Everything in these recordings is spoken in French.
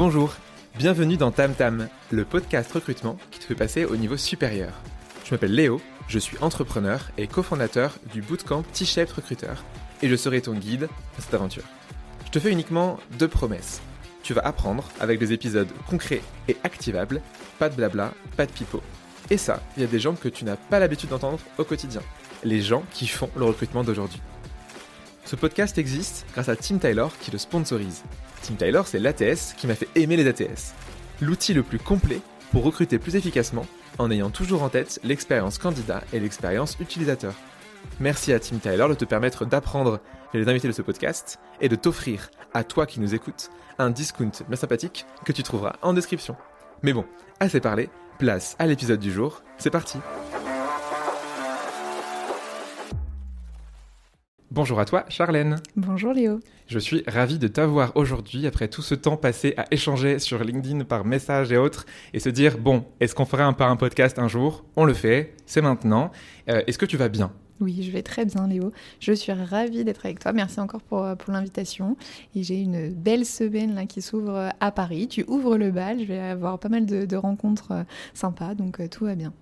Bonjour, bienvenue dans Tam Tam, le podcast recrutement qui te fait passer au niveau supérieur. Je m'appelle Léo, je suis entrepreneur et cofondateur du bootcamp T-Shaped Recruiter et je serai ton guide dans cette aventure. Je te fais uniquement deux promesses. Tu vas apprendre avec des épisodes concrets et activables, pas de blabla, pas de pipeau. Et ça, il y a des gens que tu n'as pas l'habitude d'entendre au quotidien. Les gens qui font le recrutement d'aujourd'hui. Ce podcast existe grâce à Tim Taylor qui le sponsorise. Tim Taylor, c'est l'ATS qui m'a fait aimer les ATS. L'outil le plus complet pour recruter plus efficacement en ayant toujours en tête l'expérience candidat et l'expérience utilisateur. Merci à Tim Taylor de te permettre d'apprendre les invités de ce podcast et de t'offrir, à toi qui nous écoutes, un discount bien sympathique que tu trouveras en description. Mais bon, assez parlé, place à l'épisode du jour, c'est parti Bonjour à toi, Charlène. Bonjour Léo. Je suis ravi de t'avoir aujourd'hui après tout ce temps passé à échanger sur LinkedIn par message et autres et se dire bon, est-ce qu'on ferait un par un podcast un jour? On le fait, c'est maintenant. Euh, est-ce que tu vas bien? Oui, je vais très bien, Léo. Je suis ravie d'être avec toi. Merci encore pour, euh, pour l'invitation. Et j'ai une belle semaine là, qui s'ouvre euh, à Paris. Tu ouvres le bal. Je vais avoir pas mal de, de rencontres sympas, donc tout va bien.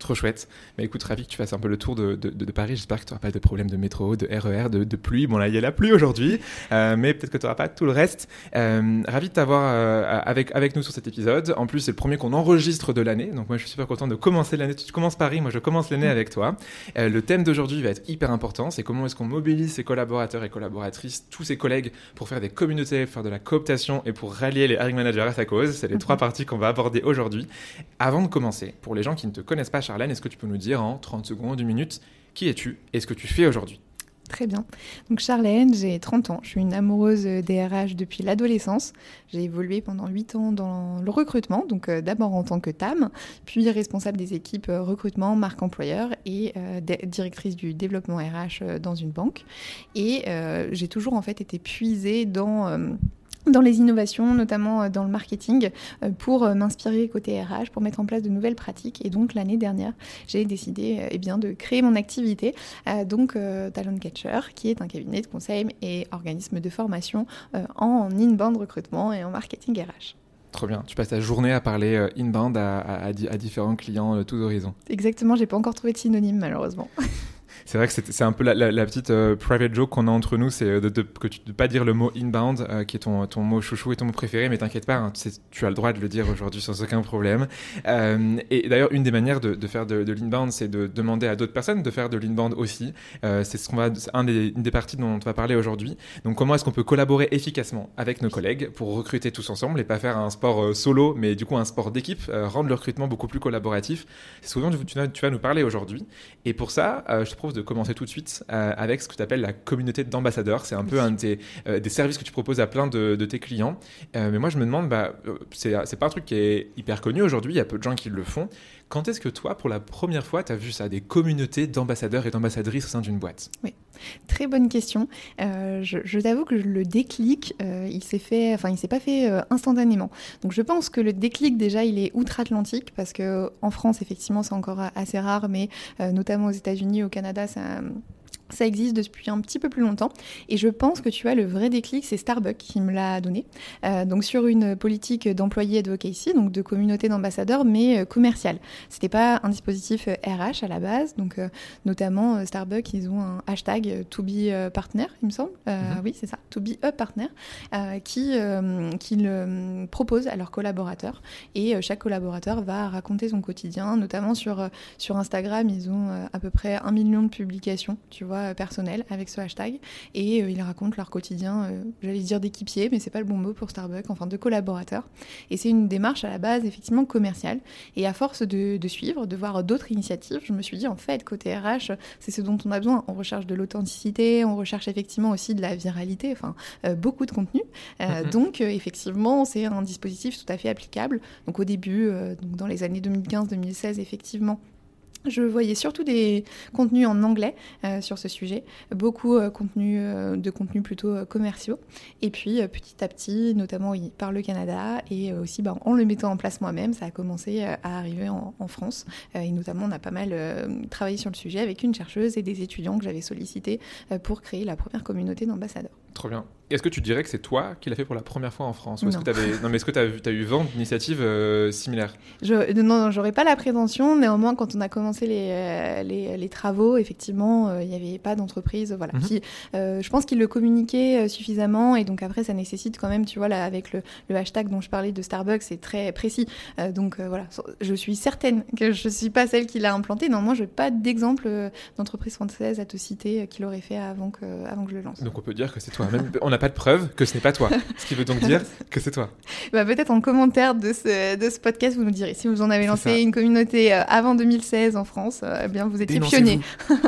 Trop chouette. Mais écoute, ravi que tu fasses un peu le tour de, de, Paris. J'espère que tu n'auras pas de problème de métro, de RER, de, de pluie. Bon, là, il y a la pluie aujourd'hui, euh, mais peut-être que tu n'auras pas tout le reste. Euh, ravi de t'avoir euh, avec, avec nous sur cet épisode. En plus, c'est le premier qu'on enregistre de l'année. Donc, moi, je suis super content de commencer l'année. Tu commences Paris, moi, je commence l'année avec toi. le thème d'aujourd'hui va être hyper important. C'est comment est-ce qu'on mobilise ses collaborateurs et collaboratrices, tous ses collègues, pour faire des communautés, faire de la cooptation et pour rallier les hiring managers à sa cause. C'est les trois parties qu'on va aborder aujourd'hui. Avant de commencer, pour les gens qui ne te connaissent pas, Charlène, est-ce que tu peux nous dire en 30 secondes, une minute, qui es-tu et ce que tu fais aujourd'hui? Très bien. Donc Charlène, j'ai 30 ans. Je suis une amoureuse des depuis l'adolescence. J'ai évolué pendant 8 ans dans le recrutement, donc euh, d'abord en tant que TAM, puis responsable des équipes euh, recrutement, marque employeur et euh, directrice du développement RH dans une banque. Et j'ai toujours en fait été puisée dans dans les innovations, notamment euh, dans le marketing, euh, pour euh, m'inspirer côté RH, pour mettre en place de nouvelles pratiques. Et donc l'année dernière, j'ai décidé eh bien, de créer mon activité, donc Talent Catcher, qui est un cabinet de conseil et organisme de formation en inbound recrutement et en marketing RH. Trop bien. Tu passes ta journée à parler inbound à, à, différents clients de tous horizons. Exactement, j'ai pas encore trouvé de synonyme malheureusement. C'est vrai que c'est un peu la, petite euh, private joke qu'on a entre nous, c'est euh, de, de, que tu, de pas dire le mot inbound, euh, qui est ton, ton mot chouchou et ton mot préféré, mais t'inquiète pas, hein, tu as le droit de le dire aujourd'hui sans aucun problème. et d'ailleurs, une des manières de, faire de, l'inbound, c'est de demander à d'autres personnes de faire de l'inbound aussi. c'est ce qu'on va, un des, une des parties dont on va parler aujourd'hui. Donc, comment est-ce qu'on peut collaborer efficacement avec nos collègues pour recruter tous ensemble et pas faire un sport solo, mais du coup un sport d'équipe, rendre le recrutement beaucoup plus collaboratif? C'est souvent tu, tu, vas nous parler aujourd'hui. Et pour ça, je te propose de commencer tout de suite euh, avec ce que tu appelles la communauté d'ambassadeurs. C'est un peu un euh, des services que tu proposes à plein de, tes clients. Euh, mais moi, je me demande, bah, c'est pas un truc qui est hyper connu aujourd'hui, il y a peu de gens qui le font. Quand est-ce que toi, pour la première fois, tu as vu ça, des communautés d'ambassadeurs et d'ambassadrices au sein d'une boîte? Oui, très bonne question. je, t'avoue que le déclic, il s'est fait, enfin, il s'est pas fait instantanément. Donc, je pense que le déclic déjà, il est outre-Atlantique parce que en France, effectivement, c'est encore assez rare, mais notamment aux États-Unis, au Canada, ça ça existe depuis un petit peu plus longtemps et je pense que tu as le vrai déclic, c'est Starbucks qui me l'a donné. Euh, donc sur une politique d'employés advocacy, donc de communauté d'ambassadeurs, mais euh, commerciale. C'était pas un dispositif RH euh, à la base, donc notamment Starbucks, ils ont un hashtag to be partner, il me semble. Mhm. Oui, c'est ça, to be a partner, qui qu'ils proposent à leurs collaborateurs et chaque collaborateur va raconter son quotidien, notamment sur sur Instagram, ils ont à peu près un million de publications, tu vois euh, personnel avec ce hashtag et euh, ils racontent leur quotidien, euh, j'allais dire d'équipier, mais c'est pas le bon mot pour Starbucks, enfin de collaborateurs. Et c'est une démarche à la base effectivement commerciale. Et à force de, suivre, de voir d'autres initiatives, je me suis dit en fait côté RH, c'est ce dont on a besoin. On recherche de l'authenticité, on recherche effectivement aussi de la viralité, enfin beaucoup de contenu. Mhm. Donc effectivement, c'est un dispositif tout à fait applicable. Donc au début, donc dans les années 2015-2016, effectivement je voyais surtout des contenus en anglais euh, sur ce sujet, beaucoup euh, euh, de contenus plutôt commerciaux. Et puis petit à petit, notamment par le Canada et aussi bah, en le mettant en place moi-même, ça a commencé à arriver en, France. et notamment, on a pas mal travaillé sur le sujet avec une chercheuse et des étudiants que j'avais sollicités pour créer la première communauté d'ambassadeurs. Trop bien. Est-ce que tu dirais que c'est toi qui l'as fait pour la première fois en France Ou est-ce que tu avais... Non, mais est-ce que tu as, as, eu vent d'initiatives euh, similaires? Je... Non, j'aurais pas la prétention. Néanmoins, quand on a commencé les, euh, les, les travaux, effectivement, euh, il n'y avait pas d'entreprise voilà, mm -hmm. qui, je pense qu'ils le communiquaient suffisamment. Et donc après, ça nécessite quand même, tu vois, là, avec le, le hashtag dont je parlais de Starbucks, c'est très précis. donc voilà, je suis certaine que je ne suis pas celle qui l'a implanté. Néanmoins, je n'ai pas d'exemple d'entreprise française à te citer qui l'aurait fait avant que, avant que je le lance. Donc on peut dire que c'est toi. Même, on a pas de preuve que ce n'est pas toi. ce qui veut donc dire que c'est toi. Bah, Peut-être en commentaire de ce, de ce podcast, vous nous direz si vous en avez lancé une communauté euh, avant 2016 en France, euh, eh bien vous étiez pionnier.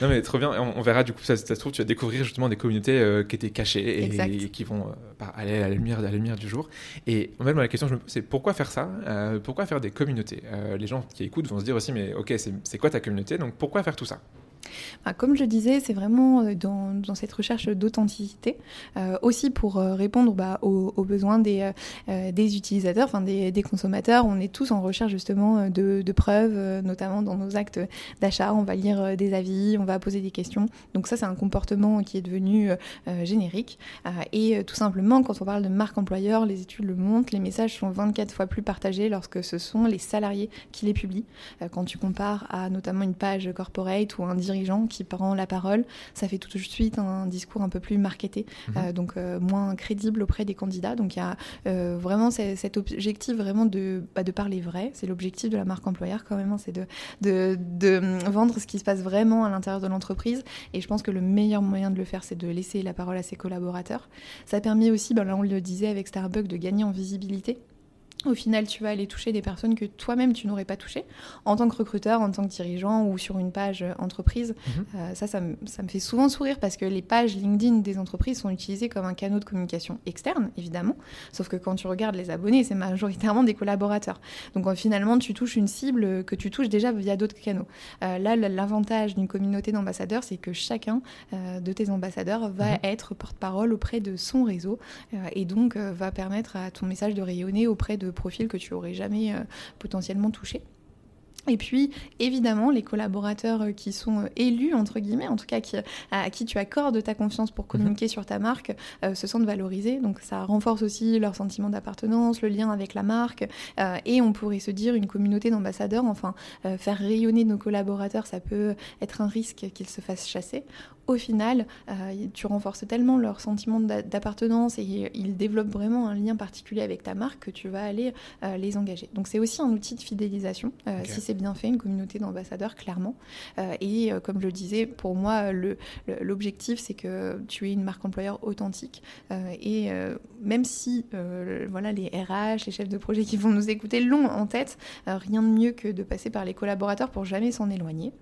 Non mais trop bien, on, on, verra du coup, ça, ça se trouve, tu vas découvrir justement des communautés euh, qui étaient cachées et, et qui vont euh, aller à la lumière, à la lumière du jour. Et en fait, moi, la question que je me pose, c'est pourquoi faire ça euh, Pourquoi faire des communautés? Les gens qui écoutent vont se dire aussi, mais ok, c'est quoi ta communauté? Donc pourquoi faire tout ça? bah, comme je disais, c'est vraiment dans, dans, cette recherche d'authenticité, euh, aussi pour euh, répondre bah, aux, besoins des, euh, utilisateurs, enfin des, consommateurs. On est tous en recherche justement de, de preuves, notamment dans nos actes d'achat. On va lire des avis, on va poser des questions. Donc ça, c'est un comportement qui est devenu générique. et tout simplement, quand on parle de marque employeur, les études le montrent, les messages sont 24 fois plus partagés lorsque ce sont les salariés qui les publient. quand tu compares à notamment une page corporate ou un dirigeant qui prend la parole, ça fait tout de suite un discours un peu plus marketé, mmh. euh, donc euh, moins crédible auprès des candidats. Donc il y a euh, vraiment cet objectif vraiment de, bah, de parler vrai. C'est l'objectif de la marque employeur quand même, hein, c'est de, de, de, vendre ce qui se passe vraiment à l'intérieur de l'entreprise. Et je pense que le meilleur moyen de le faire, c'est de laisser la parole à ses collaborateurs. Ça permet aussi, ben là on le disait avec Starbucks, de gagner en visibilité au final, tu vas aller toucher des personnes que toi-même tu n'aurais pas touchées en tant que recruteur, en tant que dirigeant ou sur une page entreprise. Mmh. Euh, ça, ça me, ça me, fait souvent sourire parce que les pages LinkedIn des entreprises sont utilisées comme un canal de communication externe, évidemment. Sauf que quand tu regardes les abonnés, c'est majoritairement des collaborateurs. Donc euh, finalement, tu touches une cible que tu touches déjà via d'autres canaux. Euh, là, l'avantage d'une communauté d'ambassadeurs, c'est que chacun euh, de tes ambassadeurs va mmh. être porte-parole auprès de son réseau euh, et donc va permettre à ton message de rayonner auprès de profils que tu aurais jamais euh, potentiellement touchés. Et puis, évidemment, les collaborateurs euh, qui sont euh, élus, entre guillemets, en tout cas qui, à qui tu accordes ta confiance pour communiquer mmh. sur ta marque, euh, se sentent valorisés. Donc, ça renforce aussi leur sentiment d'appartenance, le lien avec la marque. Euh, et on pourrait se dire une communauté d'ambassadeurs, enfin, euh, faire rayonner nos collaborateurs, ça peut être un risque qu'ils se fassent chasser. Au final, euh, tu renforces tellement leur sentiment d'appartenance et ils développent vraiment un lien particulier avec ta marque que tu vas aller les engager. Donc, c'est aussi un outil de fidélisation. Okay. Si c'est bien fait, une communauté d'ambassadeurs, clairement. Euh, et euh, comme je le disais, pour moi, l'objectif, c'est que tu aies une marque employeur authentique. Euh, et même si voilà, les RH, les chefs de projet qui vont nous écouter l'ont en tête, rien de mieux que de passer par les collaborateurs pour jamais s'en éloigner.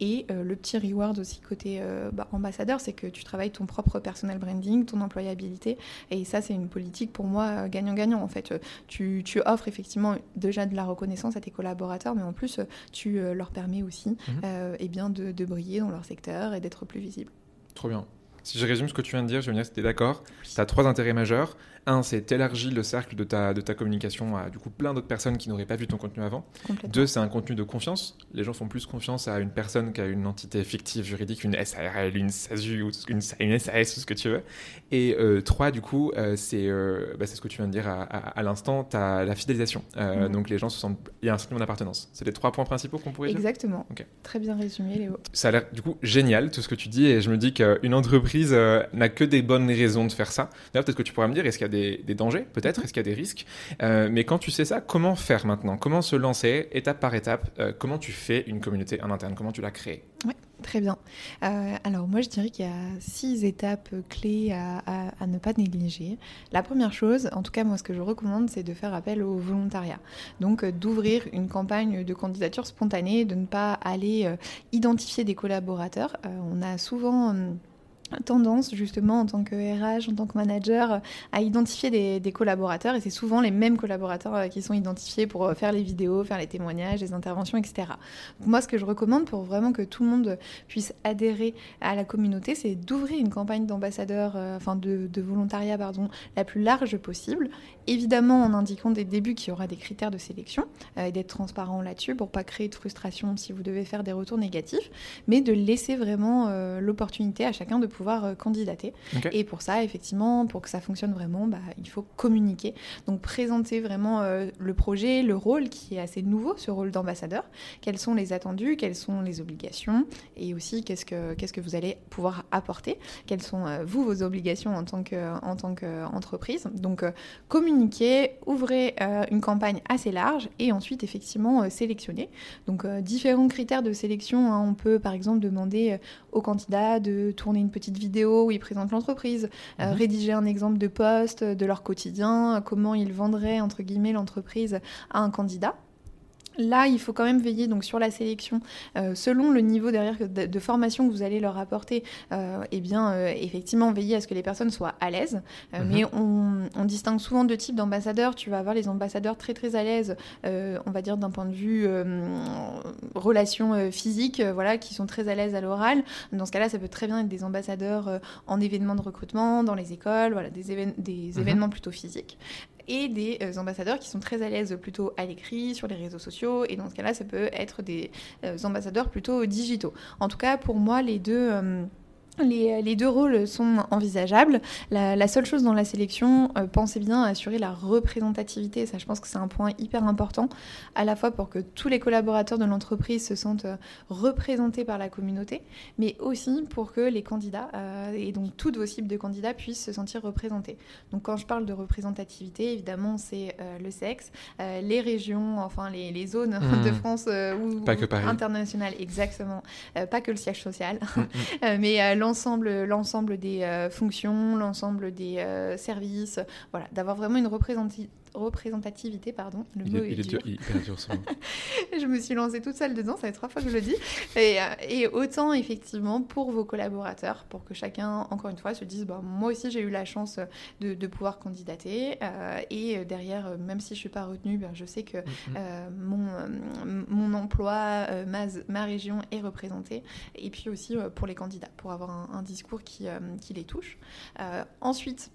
Et euh, le petit reward aussi côté euh, bah, ambassadeur, c'est que tu travailles ton propre personal branding, ton employabilité. Et ça, c'est une politique pour moi gagnant-gagnant. En fait, tu, tu, offres effectivement déjà de la reconnaissance à tes collaborateurs, mais en plus, tu euh, leur permets aussi mmh. eh bien de, de briller dans leur secteur et d'être plus visible. Trop bien. Si je résume ce que tu viens de dire, je veux dire que tu es d'accord. Tu as trois intérêts majeurs. Un, c'est élargir le cercle de ta, de ta communication à du coup plein d'autres personnes qui n'auraient pas vu ton contenu avant. Deux, c'est un contenu de confiance. Les gens font plus confiance à une personne qu'à une entité fictive juridique, une SARL, une SASU ou une, une SAS ou ce que tu veux. Et euh, trois, du coup, euh, c'est euh, bah, ce que tu viens de dire à, à, à l'instant, tu as la fidélisation. Mmh. Donc les gens se sentent. Il y a un sentiment d'appartenance. C'est les trois points principaux qu'on pourrait Exactement. dire? Exactement. Okay. Très bien résumé, Léo. Ça a l'air du coup génial tout ce que tu dis et je me dis qu'une entreprise n'a que des bonnes raisons de faire ça. D'ailleurs, peut-être que tu pourrais me dire, est-ce qu'il y a des, des dangers peut-être Est-ce qu'il y a des risques euh, Mais quand tu sais ça, comment faire maintenant? Comment se lancer étape par étape euh, Comment tu fais une communauté en interne? Comment tu la crées? Oui, très bien. Euh, alors moi, je dirais qu'il y a six étapes clés à, à, à, ne pas négliger. La première chose, en tout cas moi, ce que je recommande, c'est de faire appel au volontariat. Donc d'ouvrir une campagne de candidature spontanée, de ne pas aller identifier des collaborateurs. on a souvent tendance justement en tant que RH, en tant que manager, à identifier des, des collaborateurs et c'est souvent les mêmes collaborateurs euh, qui sont identifiés pour euh, faire les vidéos, faire les témoignages, les interventions, etc. Moi, ce que je recommande pour vraiment que tout le monde puisse adhérer à la communauté, c'est d'ouvrir une campagne d'ambassadeurs, euh, enfin de, volontariat, pardon, la plus large possible. Évidemment, en indiquant dès le début qu'il y aura des critères de sélection et d'être transparent là-dessus pour pas créer de frustration si vous devez faire des retours négatifs, mais de laisser vraiment l'opportunité à chacun de pouvoir pouvoir candidater. Et pour ça, effectivement, pour que ça fonctionne vraiment, bah, il faut communiquer. Donc présenter vraiment le projet, le rôle qui est assez nouveau, ce rôle d'ambassadeur, quels sont les attendus, quelles sont les obligations, et aussi qu'est-ce que, qu'est-ce que vous allez pouvoir apporter, quelles sont vous vos obligations en tant, que, en tant qu'entreprise. Donc communiquer, ouvrez une campagne assez large et ensuite effectivement sélectionner. Donc différents critères de sélection, hein. on peut par exemple demander aux candidats de tourner une petite vidéo où ils présentent l'entreprise, mhm. rédiger un exemple de poste de leur quotidien, comment ils vendraient entre guillemets l'entreprise à un candidat. Là, il faut quand même veiller donc sur la sélection euh, selon le niveau derrière de, formation que vous allez leur apporter. Euh, eh bien, euh, effectivement, veiller à ce que les personnes soient à l'aise. Mhm. Mais on, distingue souvent deux types d'ambassadeurs. Tu vas avoir les ambassadeurs très très à l'aise, on va dire d'un point de vue relation physique, voilà, qui sont très à l'aise à l'oral. Dans ce cas-là, ça peut très bien être des ambassadeurs en événements de recrutement, dans les écoles, voilà, des, des mhm. événements plutôt physiques et des euh, ambassadeurs qui sont très à l'aise plutôt à l'écrit, sur les réseaux sociaux, et dans ce cas-là, ça peut être des euh, ambassadeurs plutôt digitaux. En tout cas, pour moi, les deux... Euh, les, deux rôles sont envisageables. La, seule chose dans la sélection, euh, pensez bien à assurer la représentativité. Ça, je pense que c'est un point hyper important, à la fois pour que tous les collaborateurs de l'entreprise se sentent euh, représentés par la communauté, mais aussi pour que les candidats, euh, et donc toutes vos cibles de candidats, puissent se sentir représentés. Donc quand je parle de représentativité, évidemment, c'est le sexe, les régions, enfin les, zones mmh. de France ou, internationales, exactement, pas que le siège social, mmh, mmh. mais l'ensemble, des euh, fonctions, l'ensemble des euh, services, voilà, d'avoir vraiment une représentativité pardon. Le il, mot est, dur, je me suis lancée toute seule dedans, ça fait trois fois que je le dis. Et, euh, et, autant, effectivement, pour vos collaborateurs, pour que chacun, encore une fois, se dise bah, moi aussi, j'ai eu la chance de, de pouvoir candidater. Euh, et derrière, même si je ne suis pas retenue, ben, je sais que mm-hmm. euh, mon, mon emploi, ma, ma, région est représentée. Et puis aussi pour les candidats, pour avoir un, un discours qui, qui les touche. ensuite,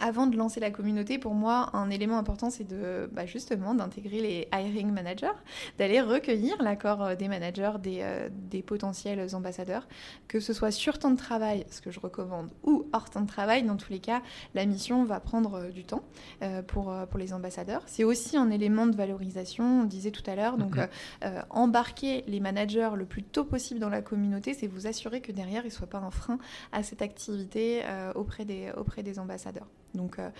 avant de lancer la communauté, pour moi, un élément important, c'est de bah, justement d'intégrer les hiring managers, d'aller recueillir l'accord euh, des managers, des, euh, des, potentiels ambassadeurs, que ce soit sur temps de travail, ce que je recommande, ou hors temps de travail. Dans tous les cas, la mission va prendre euh, du temps pour, pour les ambassadeurs. C'est aussi un élément de valorisation, on disait tout à l'heure. Donc, mhm. embarquer les managers le plus tôt possible dans la communauté, c'est vous assurer que derrière, il ne soit pas un frein à cette activité auprès, des, auprès des ambassadeurs. Donc, euh,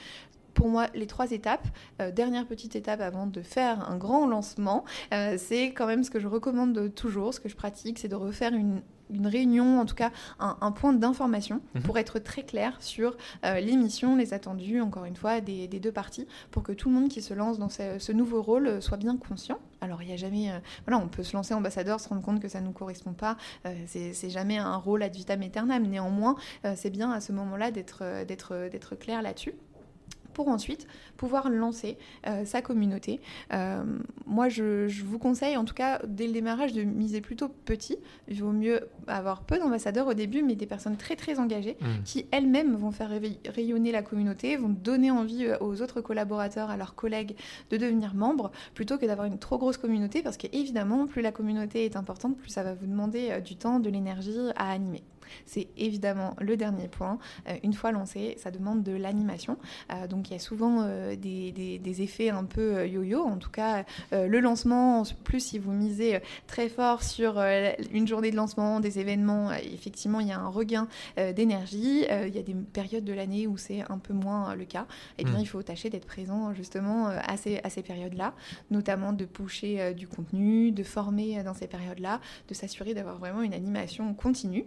pour moi, les trois étapes, euh, dernière petite étape avant de faire un grand lancement, euh, c'est quand même ce que je recommande toujours, ce que je pratique, c'est de refaire une, réunion, en tout cas un, point d'information mhm. pour être très clair sur les missions, les attendus, encore une fois, des, deux parties, pour que tout le monde qui se lance dans ce, nouveau rôle soit bien conscient. Alors, il n'y a jamais. voilà, on peut se lancer ambassadeur, se rendre compte que ça ne nous correspond pas. c'est jamais un rôle ad vitam aeternam. Néanmoins, c'est bien à ce moment-là d'être clair là-dessus pour ensuite pouvoir lancer euh, sa communauté. Euh, moi, je, vous conseille, en tout cas, dès le démarrage, de miser plutôt petit. Il vaut mieux avoir peu d'ambassadeurs au début, mais des personnes très très engagées mmh. qui elles-mêmes vont faire rayonner la communauté, vont donner envie euh, aux autres collaborateurs, à leurs collègues de devenir membres, plutôt que d'avoir une trop grosse communauté, parce qu'évidemment, plus la communauté est importante, plus ça va vous demander du temps, de l'énergie à animer. C'est évidemment le dernier point. Euh, une fois lancé, ça demande de l'animation. Euh, donc il y a souvent euh, des, effets un peu yo-yo. En tout cas, le lancement, plus si vous misez très fort sur une journée de lancement, des événements, effectivement, il y a un regain d'énergie. il y a des périodes de l'année où c'est un peu moins le cas. Et eh bien, hmm. il faut tâcher d'être présent justement à ces, à ces périodes-là, notamment de pusher du contenu, de former dans ces périodes-là, de s'assurer d'avoir vraiment une animation continue.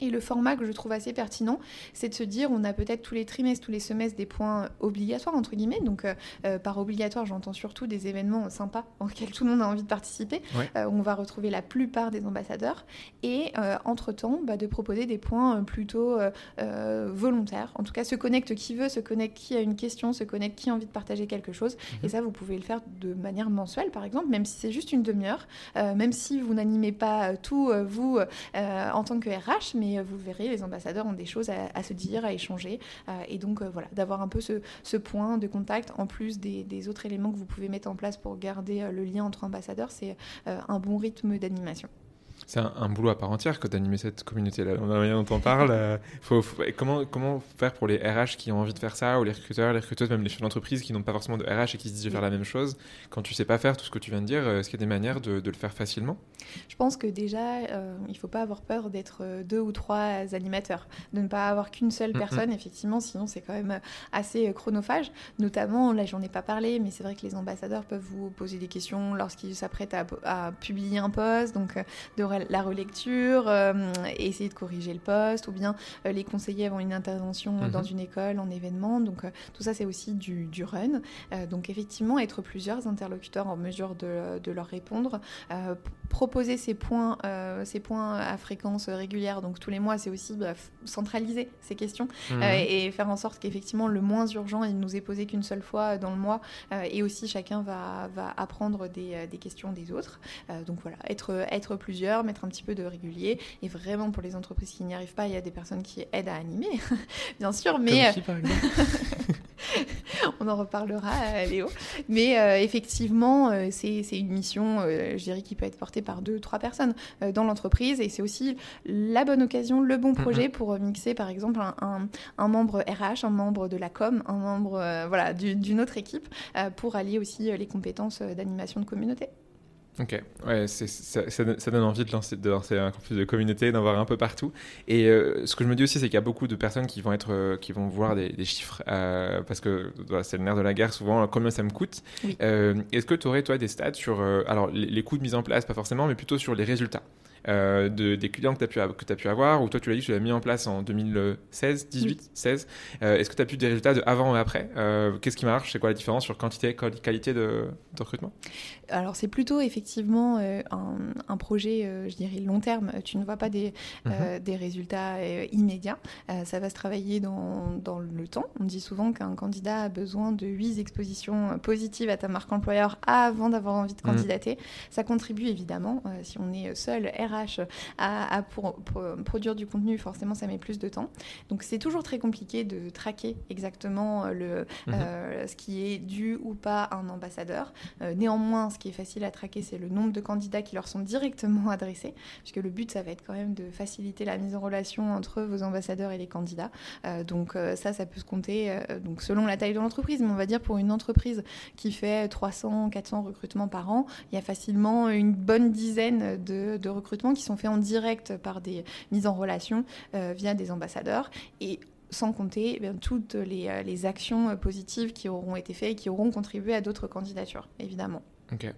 Et le format que je trouve assez pertinent, c'est de se dire, on a peut-être tous les trimestres, tous les semestres des points obligatoires, entre guillemets. Donc, euh, euh, par obligatoire, j'entends surtout des événements sympas auxquels tout le monde a envie de participer. Euh, on va retrouver la plupart des ambassadeurs. Et entre-temps, bah, de proposer des points plutôt volontaires. En tout cas, se connecte qui veut, se connecte qui a une question, se connecte qui a envie de partager quelque chose. Mhm. Et ça, vous pouvez le faire de manière mensuelle, par exemple, même si c'est juste une demi-heure, même si vous n'animez pas tout, vous, en tant que RH, mais euh, vous verrez, les ambassadeurs ont des choses à, se dire, à échanger. Euh, et donc, euh, voilà, d'avoir un peu ce, point de contact, en plus des, autres éléments que vous pouvez mettre en place pour garder le lien entre ambassadeurs, c'est un bon rythme d'animation. C'est un, boulot à part entière que d'animer cette communauté-là. On a rien dont on parle. Euh, faut, comment, comment faire pour les RH qui ont envie de faire ça, ou les recruteurs, les recruteuses, même les chefs d'entreprise qui n'ont pas forcément de RH et qui se disent je vais faire la même chose. Quand tu sais pas faire tout ce que tu viens de dire, euh, est-ce qu'il y a des manières de, le faire facilement? Je pense que déjà, euh, il faut pas avoir peur d'être deux ou trois animateurs, de ne pas avoir qu'une seule personne, effectivement, sinon c'est quand même assez chronophage. Notamment, là j'en ai pas parlé, mais c'est vrai que les ambassadeurs peuvent vous poser des questions lorsqu'ils s'apprêtent à, à, publier un poste, donc de la relecture, euh, essayer de corriger le poste, ou bien euh, les conseillers avant une intervention dans mhm. une école, en événement. Donc euh, tout ça, c'est aussi du, du run. donc effectivement, être plusieurs interlocuteurs en mesure de, de leur répondre, proposer ces points, ces points à fréquence régulière, donc tous les mois, c'est aussi bah, centraliser ces questions mhm. et faire en sorte qu'effectivement le moins urgent, il nous est posé qu'une seule fois dans le mois, et aussi chacun va, va apprendre des, des questions des autres. donc voilà, être, être plusieurs, mettre un petit peu de régulier. Et vraiment, pour les entreprises qui n'y arrivent pas, il y a des personnes qui aident à animer, bien sûr. Mais on en reparlera, euh, Léo. Mais euh, effectivement, euh, c'est une mission, je dirais, qui peut être portée par deux, trois personnes dans l'entreprise. Et c'est aussi la bonne occasion, le bon projet pour mixer, par exemple, un, un, membre RH, un membre de la com, un membre voilà, d'une autre équipe, pour allier aussi les compétences d'animation de communauté. Ok, ouais, ça, ça, donne envie de lancer, de lancer un campus de communauté, d'en voir un peu partout. Et euh, ce que je me dis aussi, c'est qu'il y a beaucoup de personnes qui vont, être, euh, qui vont voir des, chiffres, euh, parce que c'est le nerf de la guerre souvent, combien ça me coûte. Est-ce que tu aurais, toi, des stats sur alors, les, les, coûts de mise en place, pas forcément, mais plutôt sur les résultats? Euh, de, des clients que tu as, pu, as pu avoir, ou toi tu l'as dit, tu l'as mis en place en 2016, 18, 16. Est-ce que tu as pu des résultats de avant et après? Euh, Qu'est-ce qui marche? C'est quoi la différence sur quantité et qualité de, recrutement? Alors c'est plutôt effectivement euh, un, projet, je dirais, long terme. Tu ne vois pas des, mhm. des résultats immédiats. ça va se travailler dans, dans, le temps. On dit souvent qu'un candidat a besoin de 8 expositions positives à ta marque employeur avant d'avoir envie de mhm. candidater. Ça contribue évidemment, si on est seul RH à, pour, produire du contenu, forcément, ça met plus de temps. Donc, c'est toujours très compliqué de traquer exactement euh, le, mhm. euh, ce qui est dû ou pas à un ambassadeur. Euh, néanmoins, ce qui est facile à traquer, c'est le nombre de candidats qui leur sont directement adressés, puisque le but, ça va être quand même de faciliter la mise en relation entre vos ambassadeurs et les candidats. donc, ça, ça peut se compter donc selon la taille de l'entreprise, mais on va dire pour une entreprise qui fait 300, 400 recrutements par an, il y a facilement une bonne dizaine de, de recrutements qui sont faits en direct par des mises en relation euh, via des ambassadeurs. Et sans compter eh toutes les, euh, les, actions euh, positives qui auront été faites et qui auront contribué à d'autres candidatures, évidemment. Ok,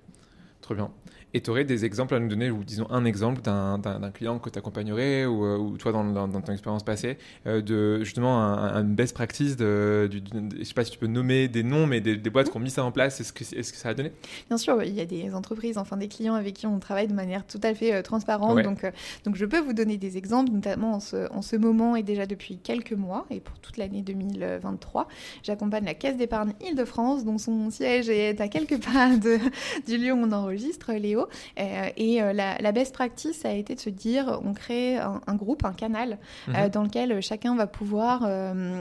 très bien. Et tu aurais des exemples à nous donner, ou disons un exemple d'un client que tu accompagnerais, ou, euh, ou, toi dans, dans, ton expérience passée, euh, de justement un, best practice, de, du, je sais pas si tu peux nommer des noms, mais des, boîtes qui ont mis ça en place, est-ce que, est -ce que ça a donné? Bien sûr, il y a des entreprises, enfin des clients avec qui on travaille de manière tout à fait euh, transparente, donc, donc je peux vous donner des exemples, notamment en ce, en ce moment et déjà depuis quelques mois, et pour toute l'année 2023, j'accompagne la Caisse d'épargne Île-de-France, dont son siège est à quelques pas de, du lieu où on enregistre, Léo euh, et euh, la, best practice a été de se dire, on crée un, groupe, un canal, euh, mhm. dans lequel chacun va pouvoir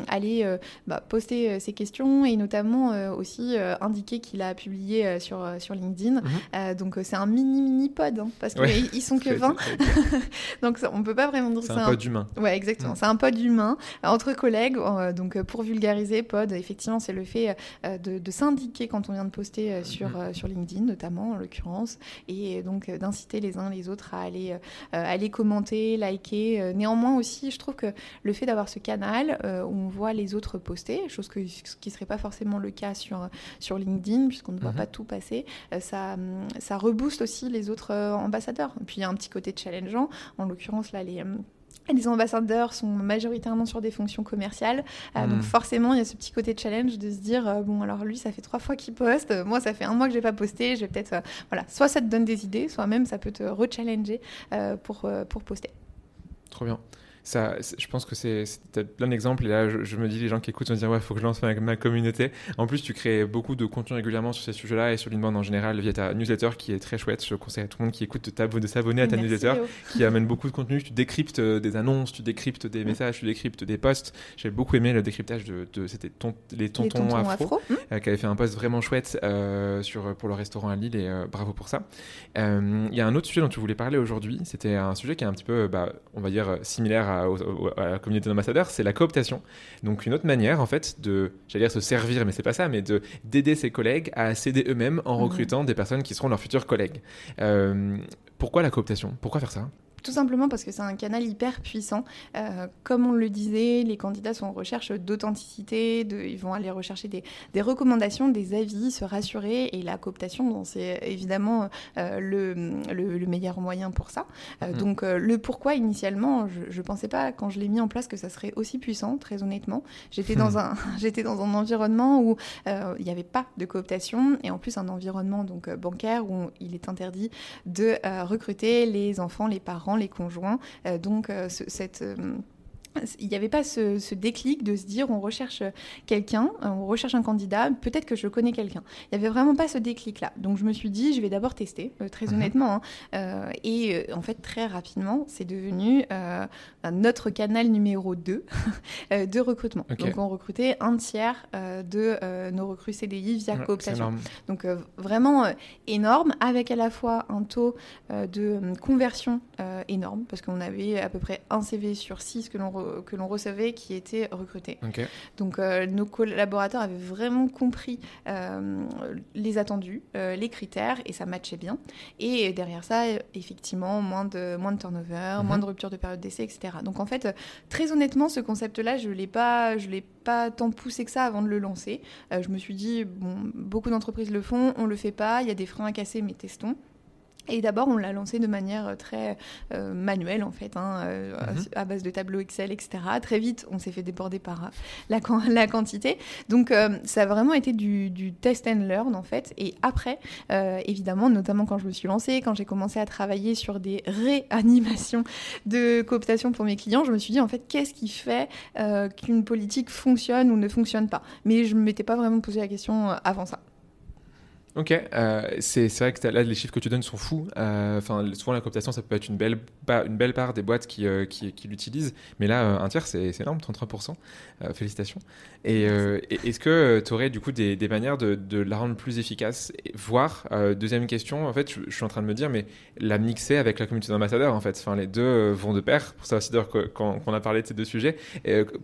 aller bah, poster ses questions et notamment aussi indiquer qu'il a publié sur, sur LinkedIn. Mhm. donc c'est un mini mini pod, hein, parce qu'ils ils sont que 20. donc on peut pas vraiment dire c'est un, pod humain. Ouais, exactement. C'est un pod humain entre collègues. donc pour vulgariser, pod, effectivement, c'est le fait de, s'indiquer quand on vient de poster sur, mhm. sur LinkedIn, notamment en l'occurrence, et donc euh, d'inciter les uns les autres à aller, euh, aller commenter, liker. Euh, néanmoins aussi, je trouve que le fait d'avoir ce canal où on voit les autres poster, chose que, qui ne serait pas forcément le cas sur, sur LinkedIn, puisqu'on ne voit mhm. pas tout passer, ça, ça rebooste aussi les autres ambassadeurs. Et puis il y a un petit côté challengeant, en l'occurrence là, les les ambassadeurs sont majoritairement sur des fonctions commerciales. Euh, donc hmm. forcément, il y a ce petit côté challenge de se dire, euh, bon, alors lui, ça fait trois fois qu'il poste, moi, ça fait un mois que je n'ai pas posté, je vais peut-être... Euh, voilà, soit ça te donne des idées, soit même ça peut te rechallenger pour, pour poster. Trop bien. Ça, je pense que c'est plein d'exemples. Et là, je, me dis, les gens qui écoutent vont dire, ouais, faut que je lance ma, communauté. En plus, tu crées beaucoup de contenu régulièrement sur ces sujets-là et sur l'inbound en général via ta newsletter qui est très chouette. Je conseille à tout le monde qui écoute de s'abonner à ta newsletter qui amène beaucoup de contenu. Tu décryptes euh, des annonces, tu décryptes des messages, tu décryptes des posts. J'ai beaucoup aimé le décryptage de, c'était les tontons, afro, euh, qui avait fait un post vraiment chouette euh, sur, pour le restaurant à Lille et bravo pour ça. Il y a un autre sujet dont tu voulais parler aujourd'hui. C'était un sujet qui est un petit peu, bah, on va dire, similaire à, à la communauté d'ambassadeurs, c'est la cooptation. Donc une autre manière, en fait, de, j'allais dire se servir, mais c'est pas ça, mais de d'aider ses collègues à s'aider eux-mêmes en mhm. recrutant des personnes qui seront leurs futurs collègues. Euh, pourquoi la cooptation? Pourquoi faire ça? Tout simplement parce que c'est un canal hyper puissant. Euh, comme on le disait, les candidats sont en recherche d'authenticité, ils vont aller rechercher des, des, recommandations, des avis, se rassurer. Et la cooptation, c'est évidemment euh, le, le, meilleur moyen pour ça. Euh, mm. Donc le pourquoi initialement, je ne pensais pas quand je l'ai mis en place que ça serait aussi puissant, très honnêtement. J'étais dans, un, j'étais dans un environnement où il n'y avait pas de cooptation et en plus un environnement donc, bancaire où il est interdit de recruter les enfants, les parents les conjoints. Euh, donc euh, cette euh, il n'y avait pas ce, déclic de se dire on recherche quelqu'un, on recherche un candidat, peut-être que je connais quelqu'un. Il n'y avait vraiment pas ce déclic-là. Donc je me suis dit, je vais d'abord tester, très mhm. honnêtement. Hein. et en fait, très rapidement, c'est devenu notre canal numéro 2 de recrutement. Donc on recrutait un tiers de nos recrues CDI via cooptation. Donc vraiment énorme, avec à la fois un taux de conversion énorme, parce qu'on avait à peu près un CV sur 6 que l'on que l'on recevait qui étaient recrutés. Donc euh, nos collaborateurs avaient vraiment compris euh, les attendus, euh, les critères, et ça matchait bien. Et derrière ça, effectivement, moins de, moins de turnover, mhm. moins de rupture de période d'essai, etc. Donc en fait, très honnêtement, ce concept-là, je ne l'ai pas, je l'ai pas tant poussé que ça avant de le lancer. je me suis dit, bon, beaucoup d'entreprises le font, on ne le fait pas, il y a des freins à casser, mais testons. Et d'abord, on l'a lancé de manière euh, très euh, manuelle, en fait, hein, euh, mhm. à base de tableaux Excel, etc. Très vite, on s'est fait déborder par la, la quantité. Donc, ça a vraiment été du, du, test and learn, en fait. Et après, évidemment, notamment quand je me suis lancée, quand j'ai commencé à travailler sur des réanimations de cooptation pour mes clients, je me suis dit, en fait, qu'est-ce qui fait qu'une politique fonctionne ou ne fonctionne pas? Mais je ne m'étais pas vraiment posé la question avant ça. Ok, euh, c'est vrai que là, les chiffres que tu donnes sont fous. Euh, enfin, souvent, la cooptation, ça peut être une belle, une belle part des boîtes qui, euh, qui, l'utilisent. Mais là, un tiers, c'est énorme, 33%. félicitations. Et, est-ce que tu aurais du coup des, manières de, de, la rendre plus efficace? Voire, deuxième question, en fait, je, suis en train de me dire, mais la mixer avec la communauté d'ambassadeurs, en fait. Enfin, les deux vont de pair. Pour ça aussi, quand on a parlé de ces deux sujets,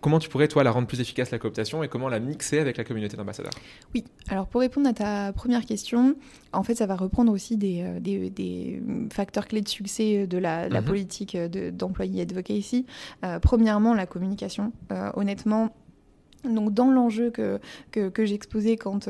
comment tu pourrais, toi, la rendre plus efficace, la cooptation, et comment la mixer avec la communauté d'ambassadeurs? Oui, alors pour répondre à ta première question, en fait, ça va reprendre aussi des, euh, des, facteurs clés de succès de la, mhm. politique d'employé advocacy. Euh, premièrement, la communication. Euh, honnêtement, donc dans l'enjeu que, que, que j'exposais quand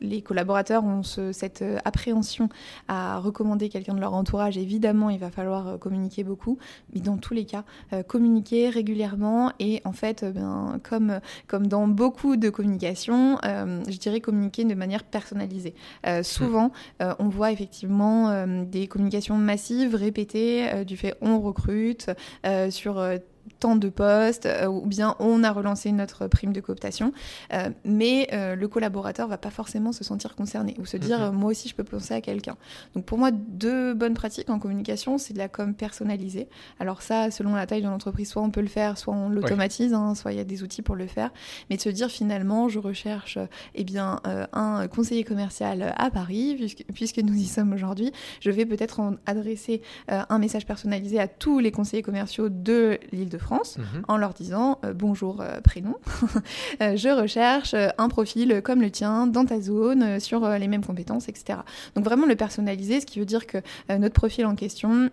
les collaborateurs ont cette euh, appréhension à recommander quelqu'un de leur entourage, évidemment, il va falloir euh, communiquer beaucoup. Mais dans tous les cas, euh, communiquer régulièrement et en fait, ben, comme, comme dans beaucoup de communications, je dirais communiquer de manière personnalisée. souvent, on voit effectivement des communications massives, répétées, du fait on recrute sur tant de postes, euh, ou bien on a relancé notre prime de cooptation, euh, mais euh, le collaborateur va pas forcément se sentir concerné ou se dire moi aussi je peux penser à quelqu'un. Donc pour moi, deux bonnes pratiques en communication, c'est de la com personnalisée. Alors ça, selon la taille de l'entreprise, soit on peut le faire, soit on l'automatise, hein, soit il y a des outils pour le faire, mais de se dire finalement je recherche eh bien, un conseiller commercial à Paris, puisque, puisque nous y sommes aujourd'hui, je vais peut-être adresser un message personnalisé à tous les conseillers commerciaux de l'île de France mhm. en leur disant euh, bonjour euh, prénom, euh, je recherche un profil comme le tien dans ta zone sur les mêmes compétences, etc. Donc vraiment le personnaliser, ce qui veut dire que notre profil en question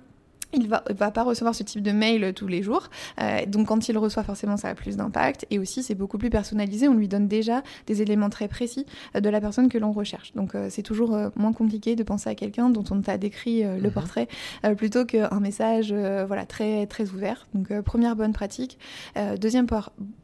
il va, va pas recevoir ce type de mail tous les jours. Euh, donc quand il reçoit, forcément, ça a plus d'impact. Et aussi, c'est beaucoup plus personnalisé. On lui donne déjà des éléments très précis euh, de la personne que l'on recherche. Donc euh, c'est toujours moins compliqué de penser à quelqu'un dont on t'a décrit le mhm. portrait plutôt qu'un message voilà, très, très ouvert. Donc première bonne pratique. deuxième,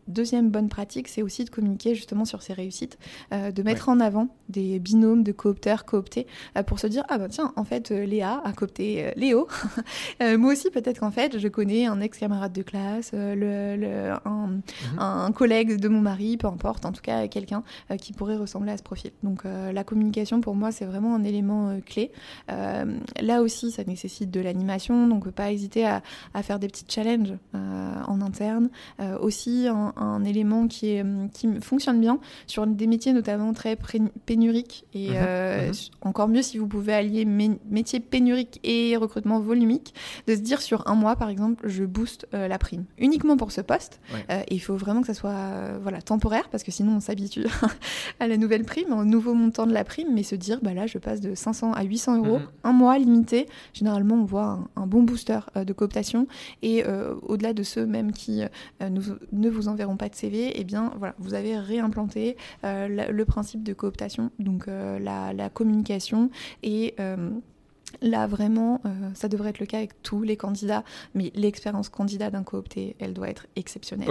deuxième bonne pratique, c'est aussi de communiquer justement sur ses réussites, de mettre en avant des binômes de coopteurs cooptés pour se dire, ah ben tiens, en fait, Léa a coopté Léo. moi aussi, peut-être qu'en fait, je connais un ex-camarade de classe, le, mhm. un, collègue de mon mari, peu importe, en tout cas quelqu'un qui pourrait ressembler à ce profil. Donc la communication, pour moi, c'est vraiment un élément clé. là aussi, ça nécessite de l'animation, donc pas hésiter à, à, faire des petits challenges en interne. aussi, un, un, élément qui, est, qui fonctionne bien sur des métiers notamment très pénuriques et mhm. encore mieux si vous pouvez allier métier pénurique et recrutement volumique, de se dire sur un mois, par exemple, je booste euh, la prime uniquement pour ce poste. Euh, et il faut vraiment que ça soit euh, voilà, temporaire, parce que sinon on s'habitue à la nouvelle prime, au nouveau montant de la prime, mais se dire, bah là, je passe de 500 à 800 euros, mhm. un mois limité. Généralement, on voit un, bon booster de cooptation. Et au-delà de ceux même qui ne vous enverront pas de CV, eh bien, voilà, vous avez réimplanté le principe de cooptation, donc la, la communication et euh, Là, vraiment, euh, ça devrait être le cas avec tous les candidats, mais l'expérience candidat d'un coopté, elle doit être exceptionnelle.